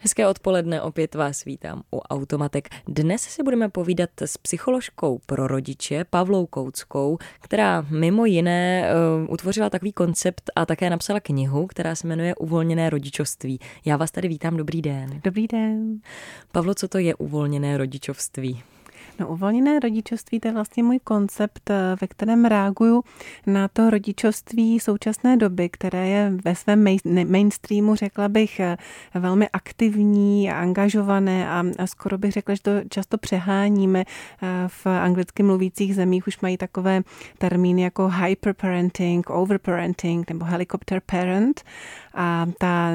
Hezké odpoledne, opět vás vítám u Automatek. Dnes si budeme povídat s psycholožkou pro rodiče Pavlou Kouckou, která mimo jiné uh, utvořila takový koncept a také napsala knihu, která se jmenuje Uvolněné rodičovství. Já vás tady vítám, dobrý den. Dobrý den. Pavlo, co to je uvolněné rodičovství? No, uvolněné rodičovství to je vlastně můj koncept, eh, ve kterém reaguju na to rodičovství současné doby, které je ve svém mainstreamu, řekla bych, eh, velmi aktivní a angažované a, a skoro bych řekla, že to často přeháníme. Eh, v anglicky mluvících zemích už mají takové termíny jako hyperparenting, overparenting nebo helicopter parent a ta,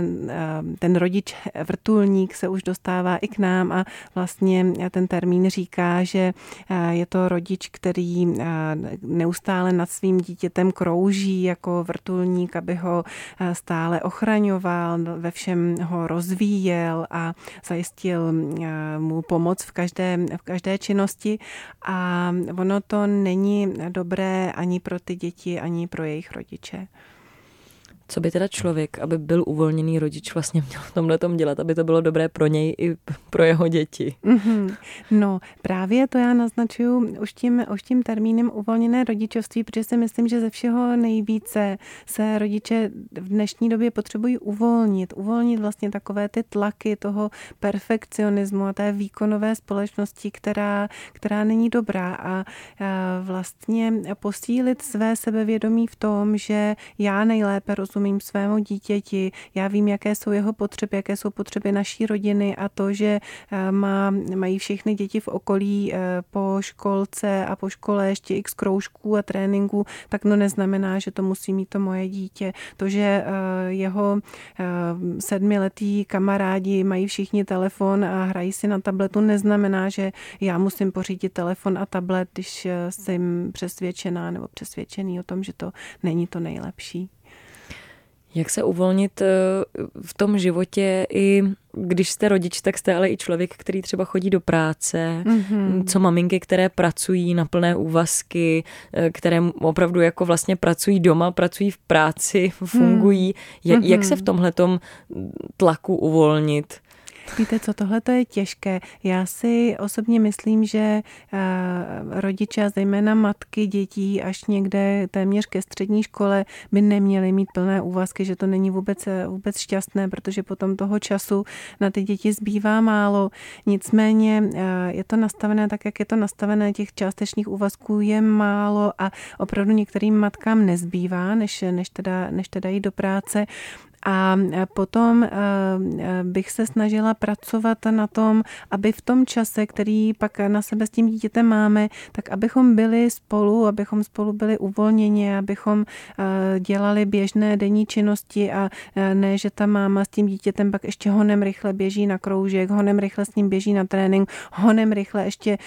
ten rodič vrtulník se už dostává i k nám a vlastně ten termín říká, že je to rodič, který neustále nad svým dítětem krouží jako vrtulník, aby ho stále ochraňoval, ve všem ho rozvíjel a zajistil mu pomoc v každé, v každé činnosti a ono to není dobré ani pro ty děti, ani pro jejich rodiče. Co by teda člověk, aby byl uvolněný rodič, vlastně měl v tomhle tom dělat, aby to bylo dobré pro něj i pro jeho děti? Mm-hmm. No, právě to já naznačuju už tím, už tím termínem uvolněné rodičovství, protože si myslím, že ze všeho nejvíce se rodiče v dnešní době potřebují uvolnit. Uvolnit vlastně takové ty tlaky toho perfekcionismu a té výkonové společnosti, která, která není dobrá a, a vlastně posílit své sebevědomí v tom, že já nejlépe rozumím rozumím svému dítěti, já vím, jaké jsou jeho potřeby, jaké jsou potřeby naší rodiny a to, že eh, má, mají všechny děti v okolí eh, po školce a po škole ještě x kroužků a tréninků, tak no neznamená, že to musí mít to moje dítě. To, že eh, jeho sedmiletý kamarádi mají všichni telefon a hrají si na tabletu, neznamená, že já musím pořídit telefon a tablet, když jsem přesvědčená nebo přesvědčený o tom, že to není to nejlepší. Jak se uvolnit eh, v tom životě i když jste rodič, tak jste ale i člověk, který třeba chodí do práce, mm-hmm. co maminky, které pracují na plné úvazky, eh, které opravdu jako vlastně pracují doma, pracují v práci, fungují. Mm-hmm. Jak se v tomhletom tlaku uvolnit? Víte co, tohle to je těžké. Já si osobně myslím, že eh, rodiče, zejména matky dětí, až někde téměř ke střední škole, by neměly mít plné úvazky, že to není vůbec, vůbec šťastné, protože potom toho času na ty děti zbývá málo. Nicméně eh, je to nastavené tak, jak je to nastavené, těch částečných úvazků je málo a opravdu některým matkám nezbývá, než, než, teda, než teda jít do práce. A potom bych se snažila pracovat na tom, aby v tom čase, který pak na sebe s tím dítětem máme, tak abychom byli spolu, abychom spolu byli uvolněni, abychom dělali běžné denní činnosti a ne, že ta máma s tím dítětem pak ještě honem rychle běží na kroužek, honem rychle s ním běží na trénink, honem rychle ještě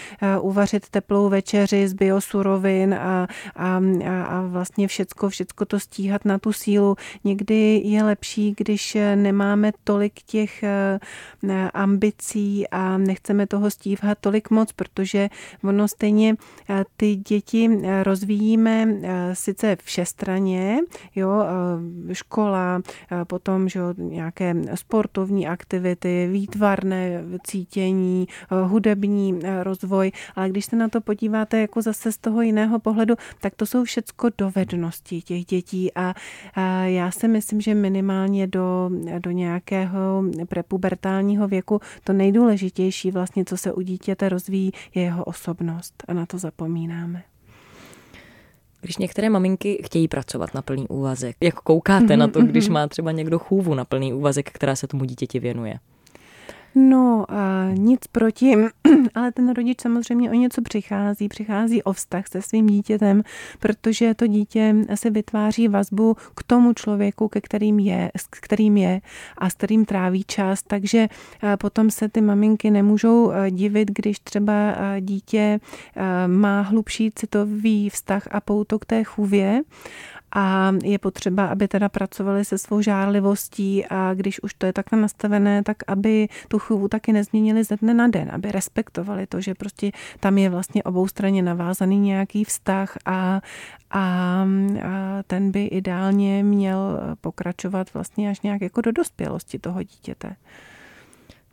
uvařit teplou večeři z biosurovin a, a, a vlastně všecko, všecko to stíhat na tu sílu. Někdy je lepší lepší, když eh, nemáme tolik těch eh, ambicí a nechceme toho stívat tolik moc, protože ono stejně eh, ty děti rozvíjíme sice všestraně, jo, škola, potom že nějaké sportovní aktivity, výtvarné cítění, hudební rozvoj, ale když se na to podíváte jako zase z toho jiného pohledu, tak to jsou všecko dovednosti těch dětí a já si myslím, že minimálně minimálně do, do nějakého prepubertálního věku to nejdůležitější vlastně, co se u dítěte rozvíjí, je jeho osobnost a na to zapomínáme. Když některé maminky chtějí pracovat na plný úvazek, jak koukáte na to, když má třeba někdo chůvu na plný úvazek, která se tomu dítěti věnuje? No, a nic proti, ale ten rodič samozřejmě o něco přichází, přichází o vztah se svým dítětem, protože to dítě se vytváří vazbu k tomu člověku, ke kterým je, s kterým je a s kterým tráví čas, takže potom se ty maminky nemůžou divit, když třeba dítě má hlubší citový vztah a pouto k té chůvě a je potřeba, aby teda pracovali se svou žárlivostí a když už to je takhle nastavené, tak aby tu chůvu taky nezměnili ze dne na den, aby respektovali to, že prostě tam je vlastně obou straně navázaný nějaký vztah a, a, a ten by ideálně měl pokračovat vlastně až nějak jako do dospělosti toho dítěte.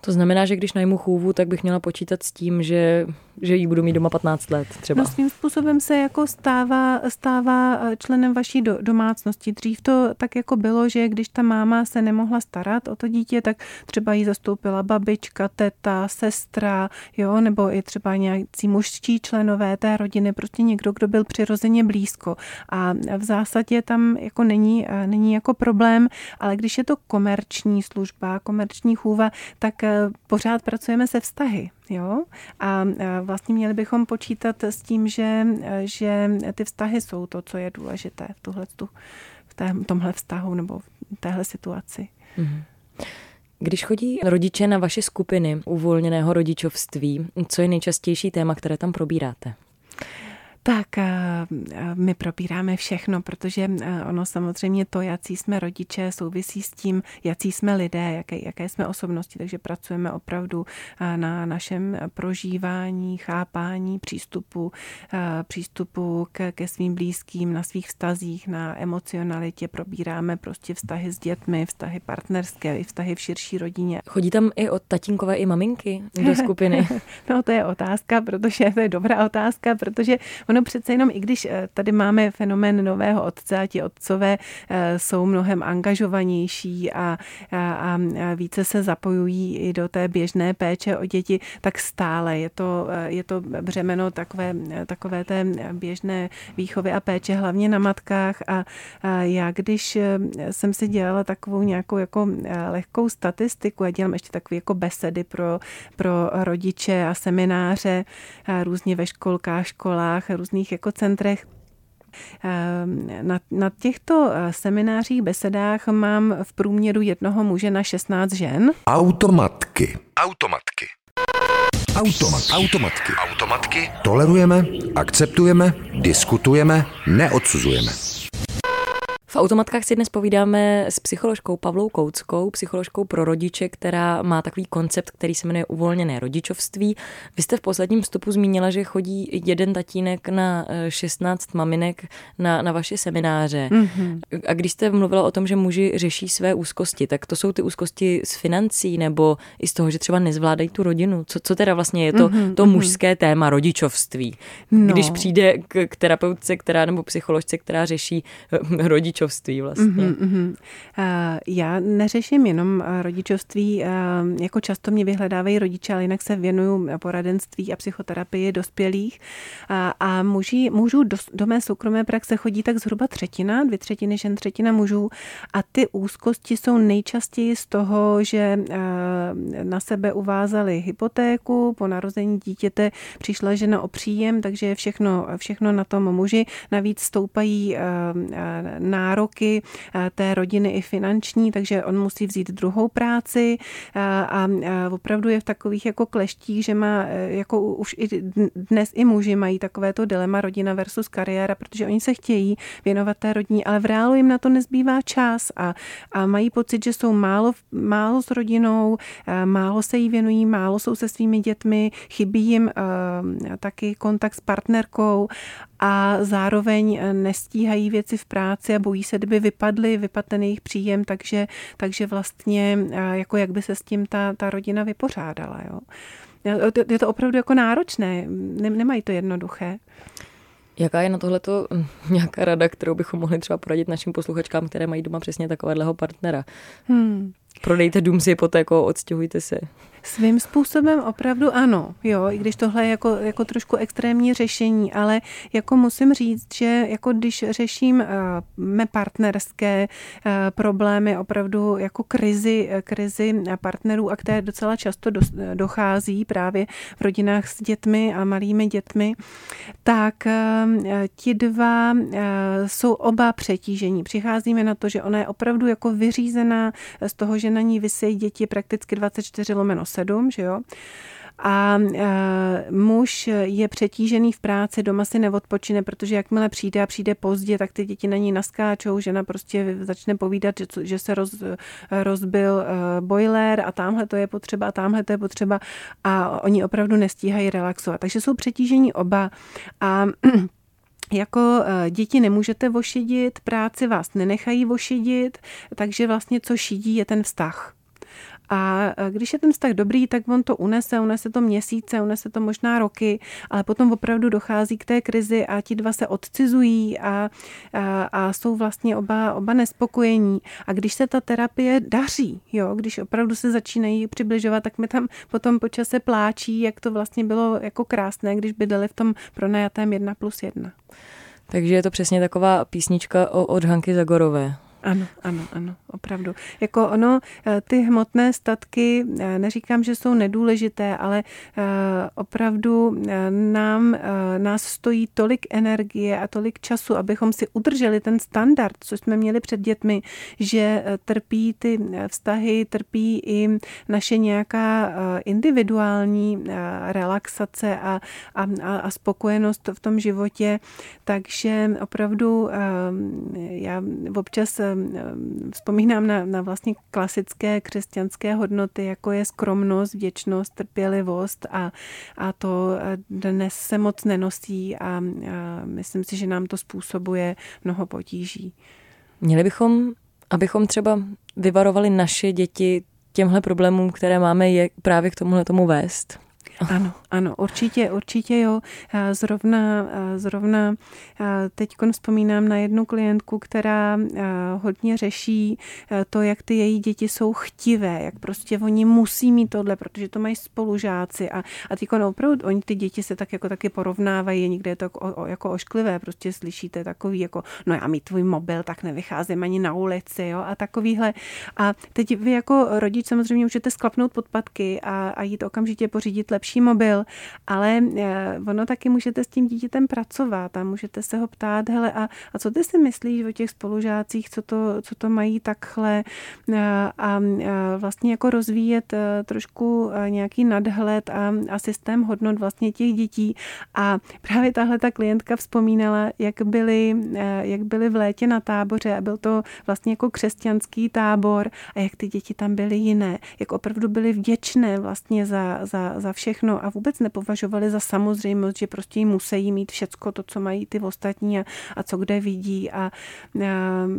To znamená, že když najmu chůvu, tak bych měla počítat s tím, že že ji budu mít doma 15 let třeba. No svým způsobem se jako stává, stává členem vaší do, domácnosti. Dřív to tak jako bylo, že když ta máma se nemohla starat o to dítě, tak třeba jí zastoupila babička, teta, sestra, jo, nebo i třeba nějaký mužští členové té rodiny, prostě někdo, kdo byl přirozeně blízko. A v zásadě tam jako není, eh, není jako problém, ale když je to komerční služba, komerční chůva, tak eh, pořád pracujeme se vztahy. Jo? A vlastně měli bychom počítat s tím, že, že ty vztahy jsou to, co je důležité v, tuhle, v tomhle vztahu nebo v téhle situaci. Mm-hmm. Když chodí rodiče na vaše skupiny uvolněného rodičovství, co je nejčastější téma, které tam probíráte? Tak eh, eh, my probíráme všechno, protože eh, ono samozřejmě to, jaký jsme rodiče, souvisí s tím, jaký jsme lidé, jaké, jaké jsme osobnosti, takže pracujeme opravdu na našem prožívání, chápání, přístupu, přístupu ke, ke svým blízkým, na svých vztazích, na emocionalitě, probíráme prostě vztahy s dětmi, vztahy partnerské, i vztahy v širší rodině. Chodí tam i od tatínkové i maminky do skupiny? no to je otázka, protože to je dobrá otázka, protože ono přece jenom, i když eh, tady máme fenomén nového otce a ti otcové eh, jsou mnohem angažovanější a, a, a více se zapojují i do té běžné péče o děti, tak stále je to, eh, je to břemeno takové, takové té běžné výchovy a péče, hlavně na matkách. A, a já když jsem si dělala takovou nějakou jako lehkou statistiku a dělám ještě takové jako besedy pro, pro rodiče a semináře různě ve školkách, školách, různých jako centrech. Ehm, na, na těchto eh, seminářích, besedách mám v průměru jednoho muže na 16 žen. Automatky. Automatky. Automat. Automatky. Automatky. Tolerujeme, akceptujeme, diskutujeme, neodsuzujeme. V automatkách si dnes povídáme s psycholožkou Pavlou Kouckou, psycholožkou pro rodiče, která má takový koncept, který se jmenuje uvolněné rodičovství. Vy jste v posledním vstupu zmínila, že chodí jeden tatínek na 16 eh, maminek na, na vaše semináře. Mm-hmm. A když jste mluvila o tom, že muži řeší své úzkosti, tak to jsou ty úzkosti z financí nebo i z toho, že třeba nezvládají tu rodinu. Co, co teda vlastně je to, mm-hmm. to mužské téma rodičovství? No. Když přijde k, k terapeutce, která nebo psycholožce, která řeší eh, rodičovství, rodičovství vlastně. Mm-hmm, mm-hmm. Já neřeším jenom eh, rodičovství, eh, jako často mě vyhledávají rodiče, ale jinak se věnuju poradenství a psychoterapii dospělých a, a muži, mužů do, do mé soukromé praxe chodí tak zhruba třetina, dvě třetiny žen, třetina mužů a ty úzkosti jsou nejčastěji z toho, že na sebe uvázali hypotéku, po narození dítěte přišla žena o příjem, takže je všechno, všechno na tom muži. Navíc stoupají na nároky eh, té rodiny i finanční, takže on musí vzít druhou práci. Eh, a opravdu je v takových jako kleštích, že má eh, jako už i dnes i muži mají takovéto dilema rodina versus kariéra, protože oni se chtějí věnovat té rodině, ale v reálu jim na to nezbývá čas a, a mají pocit, že jsou málo, málo s rodinou, málo se jí věnují, málo jsou se svými dětmi, chybí jim taky kontakt s partnerkou a zároveň nestíhají věci v práci a bojí se, kdyby vypadly, vypadl ten jejich příjem, takže, takže vlastně jako jak by se s tím ta, ta rodina vypořádala. Jo. Je to opravdu jako náročné, nemají to jednoduché. Jaká je na tohleto hm, nějaká rada, kterou bychom mohli třeba poradit našim posluchačkám, které mají doma přesně takového partnera? Hmm. Prodejte dům s hypotékou, odstěhujte se. Svým způsobem opravdu ano, jo, i když tohle je jako, jako trošku extrémní řešení, ale jako musím říct, že jako když řeším uh, mé partnerské uh, problémy, opravdu jako krizi, krizi partnerů, a které docela často do, dochází právě v rodinách s dětmi a malými dětmi, tak uh, ti dva uh, jsou oba přetížení. Přicházíme na to, že ona je opravdu jako vyřízená z toho, že na ní vysejí děti prakticky 24 lomeno 7, že jo? a muž je přetížený v práci, doma si neodpočine, protože jakmile přijde a přijde pozdě, tak ty děti na ní naskáčou, žena prostě začne povídat, že, že se roz, rozbil boiler a tamhle to je potřeba a tamhle to je potřeba a oni opravdu nestíhají relaxovat. Takže jsou přetížení oba a jako eh, děti nemůžete vošidit, práci vás nenechají vošidit, takže vlastně co šidí je ten vztah. A když je ten vztah dobrý, tak on to unese, unese to měsíce, unese to možná roky, ale potom opravdu dochází k té krizi a ti dva se odcizují a, a, a jsou vlastně oba, oba nespokojení. A když se ta terapie daří, jo, když opravdu se začínají přibližovat, tak mi tam potom po čase pláčí, jak to vlastně bylo jako krásné, když bydleli v tom pronajatém jedna plus jedna. Takže je to přesně taková písnička od Hanky Zagorové. Ano, ano, ano, opravdu. Jako ono, eh, ty hmotné statky, eh, neříkám, že jsou nedůležité, ale eh, opravdu nám, nás stojí tolik energie a tolik času, abychom si udrželi ten standard, co jsme měli před dětmi, že trpí ty vztahy, trpí i naše nějaká individuální relaxace a, a, a spokojenost v tom životě. Takže opravdu já občas vzpomínám na, na vlastně klasické křesťanské hodnoty, jako je skromnost, vděčnost, trpělivost a, a to dnes se moc nenosí a, a myslím si, že nám to způsobuje mnoho potíží. Měli bychom, abychom třeba vyvarovali naše děti těmhle problémům, které máme, je právě k tomuhle tomu vést? Ano, ano, určitě, určitě jo. Zrovna, zrovna teď vzpomínám na jednu klientku, která hodně řeší to, jak ty její děti jsou chtivé, jak prostě oni musí mít tohle, protože to mají spolužáci a, a teď opravdu, oni ty děti se tak jako taky porovnávají, někde je to jako, o, jako ošklivé, prostě slyšíte takový jako, no já mít tvůj mobil, tak nevycházím ani na ulici, jo, a takovýhle. A teď vy jako rodič samozřejmě můžete sklapnout podpatky a, a jít okamžitě pořídit lepší lepší ale eh, ono taky můžete s tím dítětem pracovat a můžete se ho ptát, hele, a, a co ty si myslíš o těch spolužácích, co to, co to mají takhle? A, eh, a eh, vlastně jako rozvíjet trošku nějaký nadhled a, a systém hodnot vlastně těch dětí. A právě tahle ta klientka vzpomínala, jak byli, jak byli v létě na táboře a byl to vlastně jako křesťanský tábor a jak ty děti tam byly jiné, jak opravdu byly vděčné vlastně za, za, za všechno. A vůbec nepovažovali za samozřejmost, že prostě musí mít všecko to, co mají ty ostatní a, a co kde vidí. A, a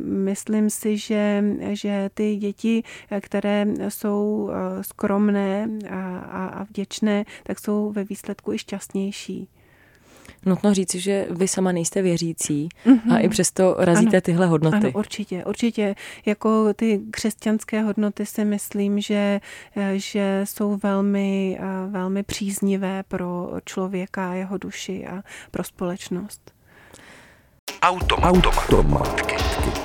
myslím si, že, že ty děti, které jsou skromné a, a, a vděčné, tak jsou ve výsledku i šťastnější nutno říci, že vy sama nejste věřící mm-hmm. a i přesto razíte ano, tyhle hodnoty. Ano, určitě, určitě. Jako ty křesťanské hodnoty si myslím, že, že jsou velmi, velmi příznivé pro člověka, jeho duši a pro společnost. Automat. Automatky.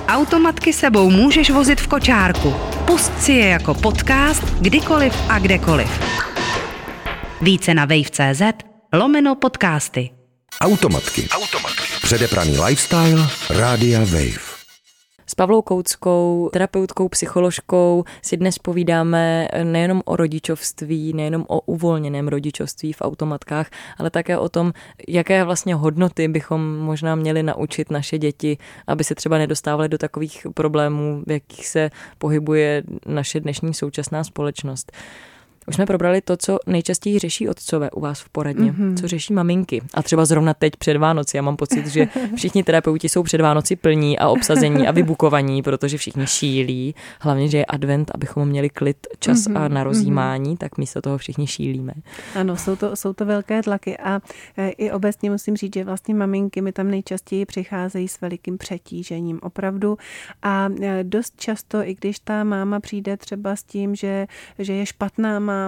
Automatky sebou můžeš vozit v kočárku. Pust si je jako podcast kdykoliv a kdekoliv. Více na wave.cz lomeno podcasty. Automatky. Automatky. Předepraný lifestyle Rádia Wave. S Pavlou Kouckou, terapeutkou, psycholožkou si dnes povídáme nejenom o rodičovství, nejenom o uvolněném rodičovství v automatkách, ale také o tom, jaké vlastně hodnoty bychom možná měli naučit naše děti, aby se třeba nedostávaly do takových problémů, v jakých se pohybuje naše dnešní současná společnost. Už jsme probrali to, co nejčastěji řeší otcové u vás v poradně, mm-hmm. co řeší maminky. A třeba zrovna teď před Vánoci. Já mám pocit, že všichni terapeuti jsou před Vánoci plní a obsazení a vybukovaní, protože všichni šílí. Hlavně, že je advent, abychom měli klid, čas mm-hmm. a na rozjímání, mm-hmm. tak místo toho všichni šílíme. Ano, jsou to, jsou to velké tlaky a e, i obecně musím říct, že vlastně maminky mi tam nejčastěji přicházejí s velikým přetížením opravdu a e, dost často, i když ta máma přijde třeba s tím, že, že je špatná máma,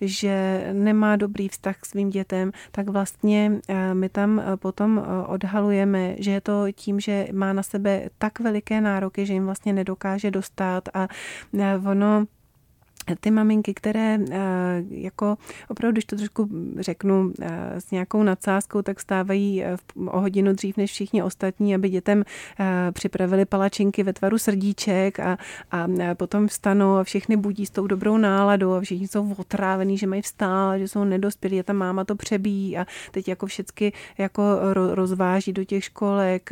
že nemá dobrý vztah k svým dětem, tak vlastně eh, my tam eh, potom eh, odhalujeme, že je to tím, že má na sebe tak veliké nároky, že jim vlastně nedokáže dostat a ono ty maminky, které eh, jako opravdu, když to trošku řeknu eh, s nějakou nadsázkou, tak stávají eh, o hodinu dřív než všichni ostatní, aby dětem připravili palačinky ve tvaru srdíček a, a potom vstanou a všechny budí s tou dobrou náladou a všichni jsou otrávení, že mají vstát, že jsou nedospělí a ta máma to přebíjí a teď jako všechny jako rozváží do těch školek,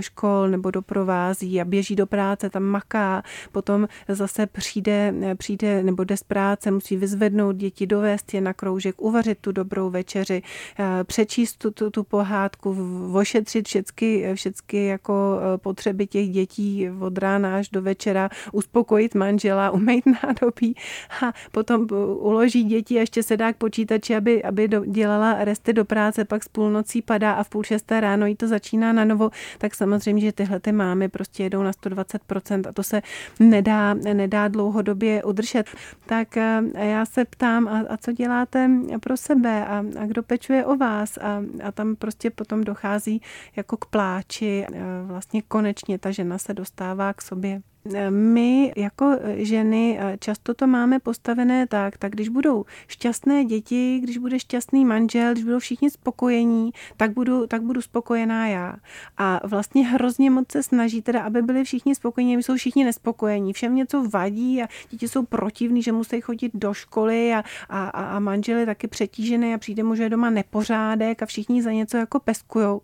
škol nebo doprovází a běží do práce, tam maká, potom zase přijde, přijde nebo jde z práce, musí vyzvednout děti, dovést je na kroužek, uvařit tu dobrou večeři, eh, přečíst tu, tu, tu pohádku, ošetřit všechny, všechny jako eh, potřeby těch dětí od rána až do večera, uspokojit manžela, umýt nádobí a potom uloží děti a ještě se dá k počítači, aby, aby do, dělala resty do práce, pak z půlnocí padá a v půl šesté ráno jí to začíná na novo, tak samozřejmě, že tyhle ty mámy prostě jedou na 120% a to se nedá, nedá dlouhodobě udržet tak eh, já se ptám, a, a co děláte pro sebe? A, a kdo pečuje o vás? A, a tam prostě potom dochází jako k pláči, eh, vlastně konečně ta žena se dostává k sobě. My jako ženy často to máme postavené tak, tak když budou šťastné děti, když bude šťastný manžel, když budou všichni spokojení, tak budu, tak budu spokojená já. A vlastně hrozně moc se snaží teda, aby byli všichni spokojení, jsou všichni nespokojení. Všem něco vadí a děti jsou protivní, že musí chodit do školy a, a, a manžel je taky přetížený a přijde mu, že je doma nepořádek a všichni za něco jako peskujou.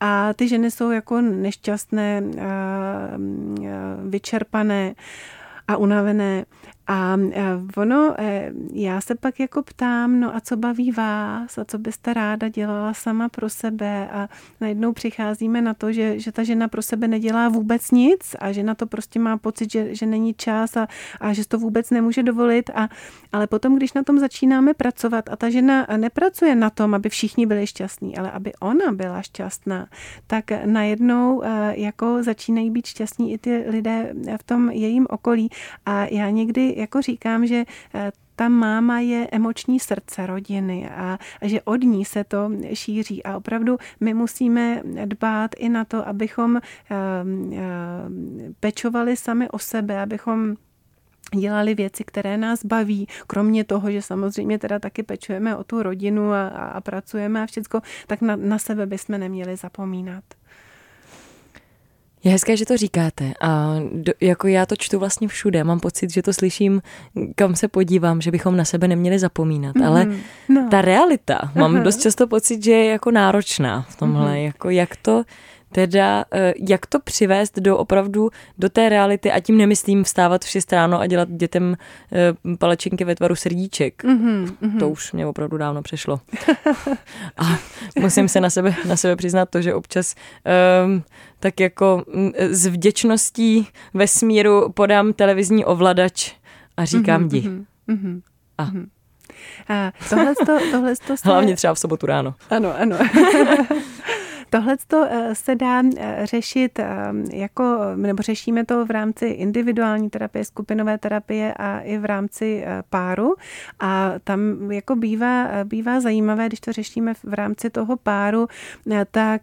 A ty ženy jsou jako nešťastné, vyčerpané vyčerpané a unavené. A ono, e, já se pak jako ptám, no a co baví vás a co byste ráda dělala sama pro sebe a najednou přicházíme na to, že, že ta žena pro sebe nedělá vůbec nic a že na to prostě má pocit, že, že není čas a, a že to vůbec nemůže dovolit. A, ale potom, když na tom začínáme pracovat a ta žena nepracuje na tom, aby všichni byli šťastní, ale aby ona byla šťastná, tak najednou e, jako začínají být šťastní i ty lidé v tom jejím okolí. A já někdy jako říkám, že eh, ta máma je emoční srdce rodiny a, a že od ní se to šíří. A opravdu my musíme dbát i na to, abychom eh, eh, pečovali sami o sebe, abychom dělali věci, které nás baví, kromě toho, že samozřejmě teda taky pečujeme o tu rodinu a, a, a pracujeme a všecko, tak na, na sebe bychom neměli zapomínat. Je hezké, že to říkáte a do, jako já to čtu vlastně všude. Mám pocit, že to slyším, kam se podívám, že bychom na sebe neměli zapomínat. Mm-hmm. Ale no. ta realita, mám dost často pocit, že je jako náročná v tomhle. Mm-hmm. Jako jak to teda eh, jak to přivést do opravdu do té reality a tím nemyslím vstávat v 6 ráno a dělat dětem eh, palečinky ve tvaru srdíček. Mm-hmm, mm-hmm. To už mě opravdu dávno přešlo. a musím se na sebe, na sebe přiznat to, že občas um, tak jako mm, s vděčností ve smíru podám televizní ovladač a říkám mm-hmm, di. Mm-hmm, a mm-hmm. A tohle, to, tohle to se... Hlavně třeba v sobotu ráno. Ano, ano. Tohle eh, se dá eh, řešit eh, jako, nebo řešíme to v rámci individuální terapie, skupinové terapie a i v rámci páru. A tam jako bývá, bývá zajímavé, když to řešíme v rámci toho páru, tak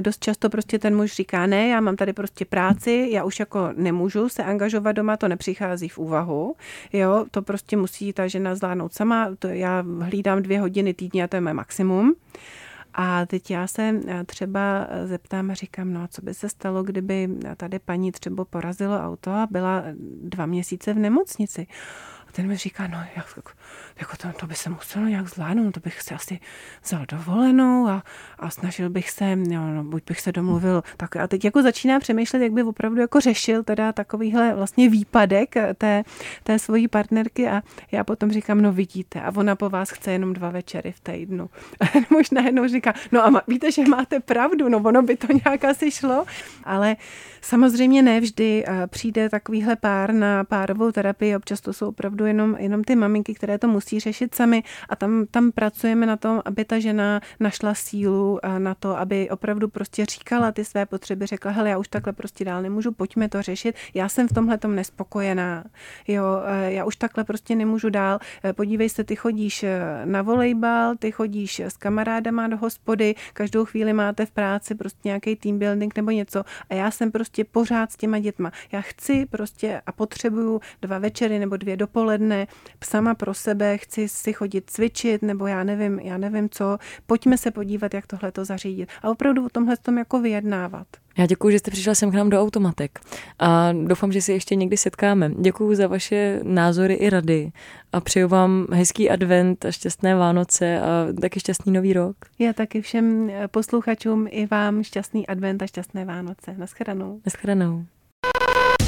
dost často prostě ten muž říká, ne, já mám tady prostě práci, já už jako nemůžu se angažovat doma, to nepřichází v úvahu, jo, to prostě musí ta žena zvládnout sama, to já hlídám dvě hodiny týdně a to je moje maximum. A teď já se eh, třeba eh, zeptám a říkám, no co by se stalo, kdyby tady paní třeba porazilo auto a byla dva měsíce v nemocnici. A ten mi říká, no jak, jako to, to by se muselo nějak zvládnout, to bych se asi vzal dovolenou a, a snažil bych se, no, no, buď bych se domluvil, tak a teď jako začíná přemýšlet, jak by opravdu jako řešil teda takovýhle vlastně výpadek té, té svojí partnerky a já potom říkám, no vidíte, a ona po vás chce jenom dva večery v týdnu. Možná jednou říká, no a víte, že máte pravdu, no ono by to nějak asi šlo, ale samozřejmě ne vždy přijde takovýhle pár na párovou terapii, občas to jsou opravdu jenom, jenom ty maminky, které to musí řešit sami. A tam, tam pracujeme na tom, aby ta žena našla sílu na to, aby opravdu prostě říkala ty své potřeby, řekla, hele, já už takhle prostě dál nemůžu, pojďme to řešit, já jsem v tomhle tom nespokojená, jo, eh, já už takhle prostě nemůžu dál, eh, podívej se, ty chodíš na volejbal, ty chodíš s kamarádama do hospody, každou chvíli máte v práci prostě nějaký team building nebo něco. A já jsem prostě pořád s těma dětma. Já chci prostě a potřebuju dva večery nebo dvě dopoledne odpoledne sama pro sebe chci si chodit cvičit, nebo já nevím, já nevím co, pojďme se podívat, jak tohle to zařídit. A opravdu o tomhle tom jako vyjednávat. Já děkuji, že jste přišla sem k nám do Automatek a doufám, že se ještě někdy setkáme. Děkuji za vaše názory i rady a přeju vám hezký advent a šťastné Vánoce a taky šťastný nový rok. Já taky všem posluchačům i vám šťastný advent a šťastné Vánoce. Naschledanou. Naschledanou.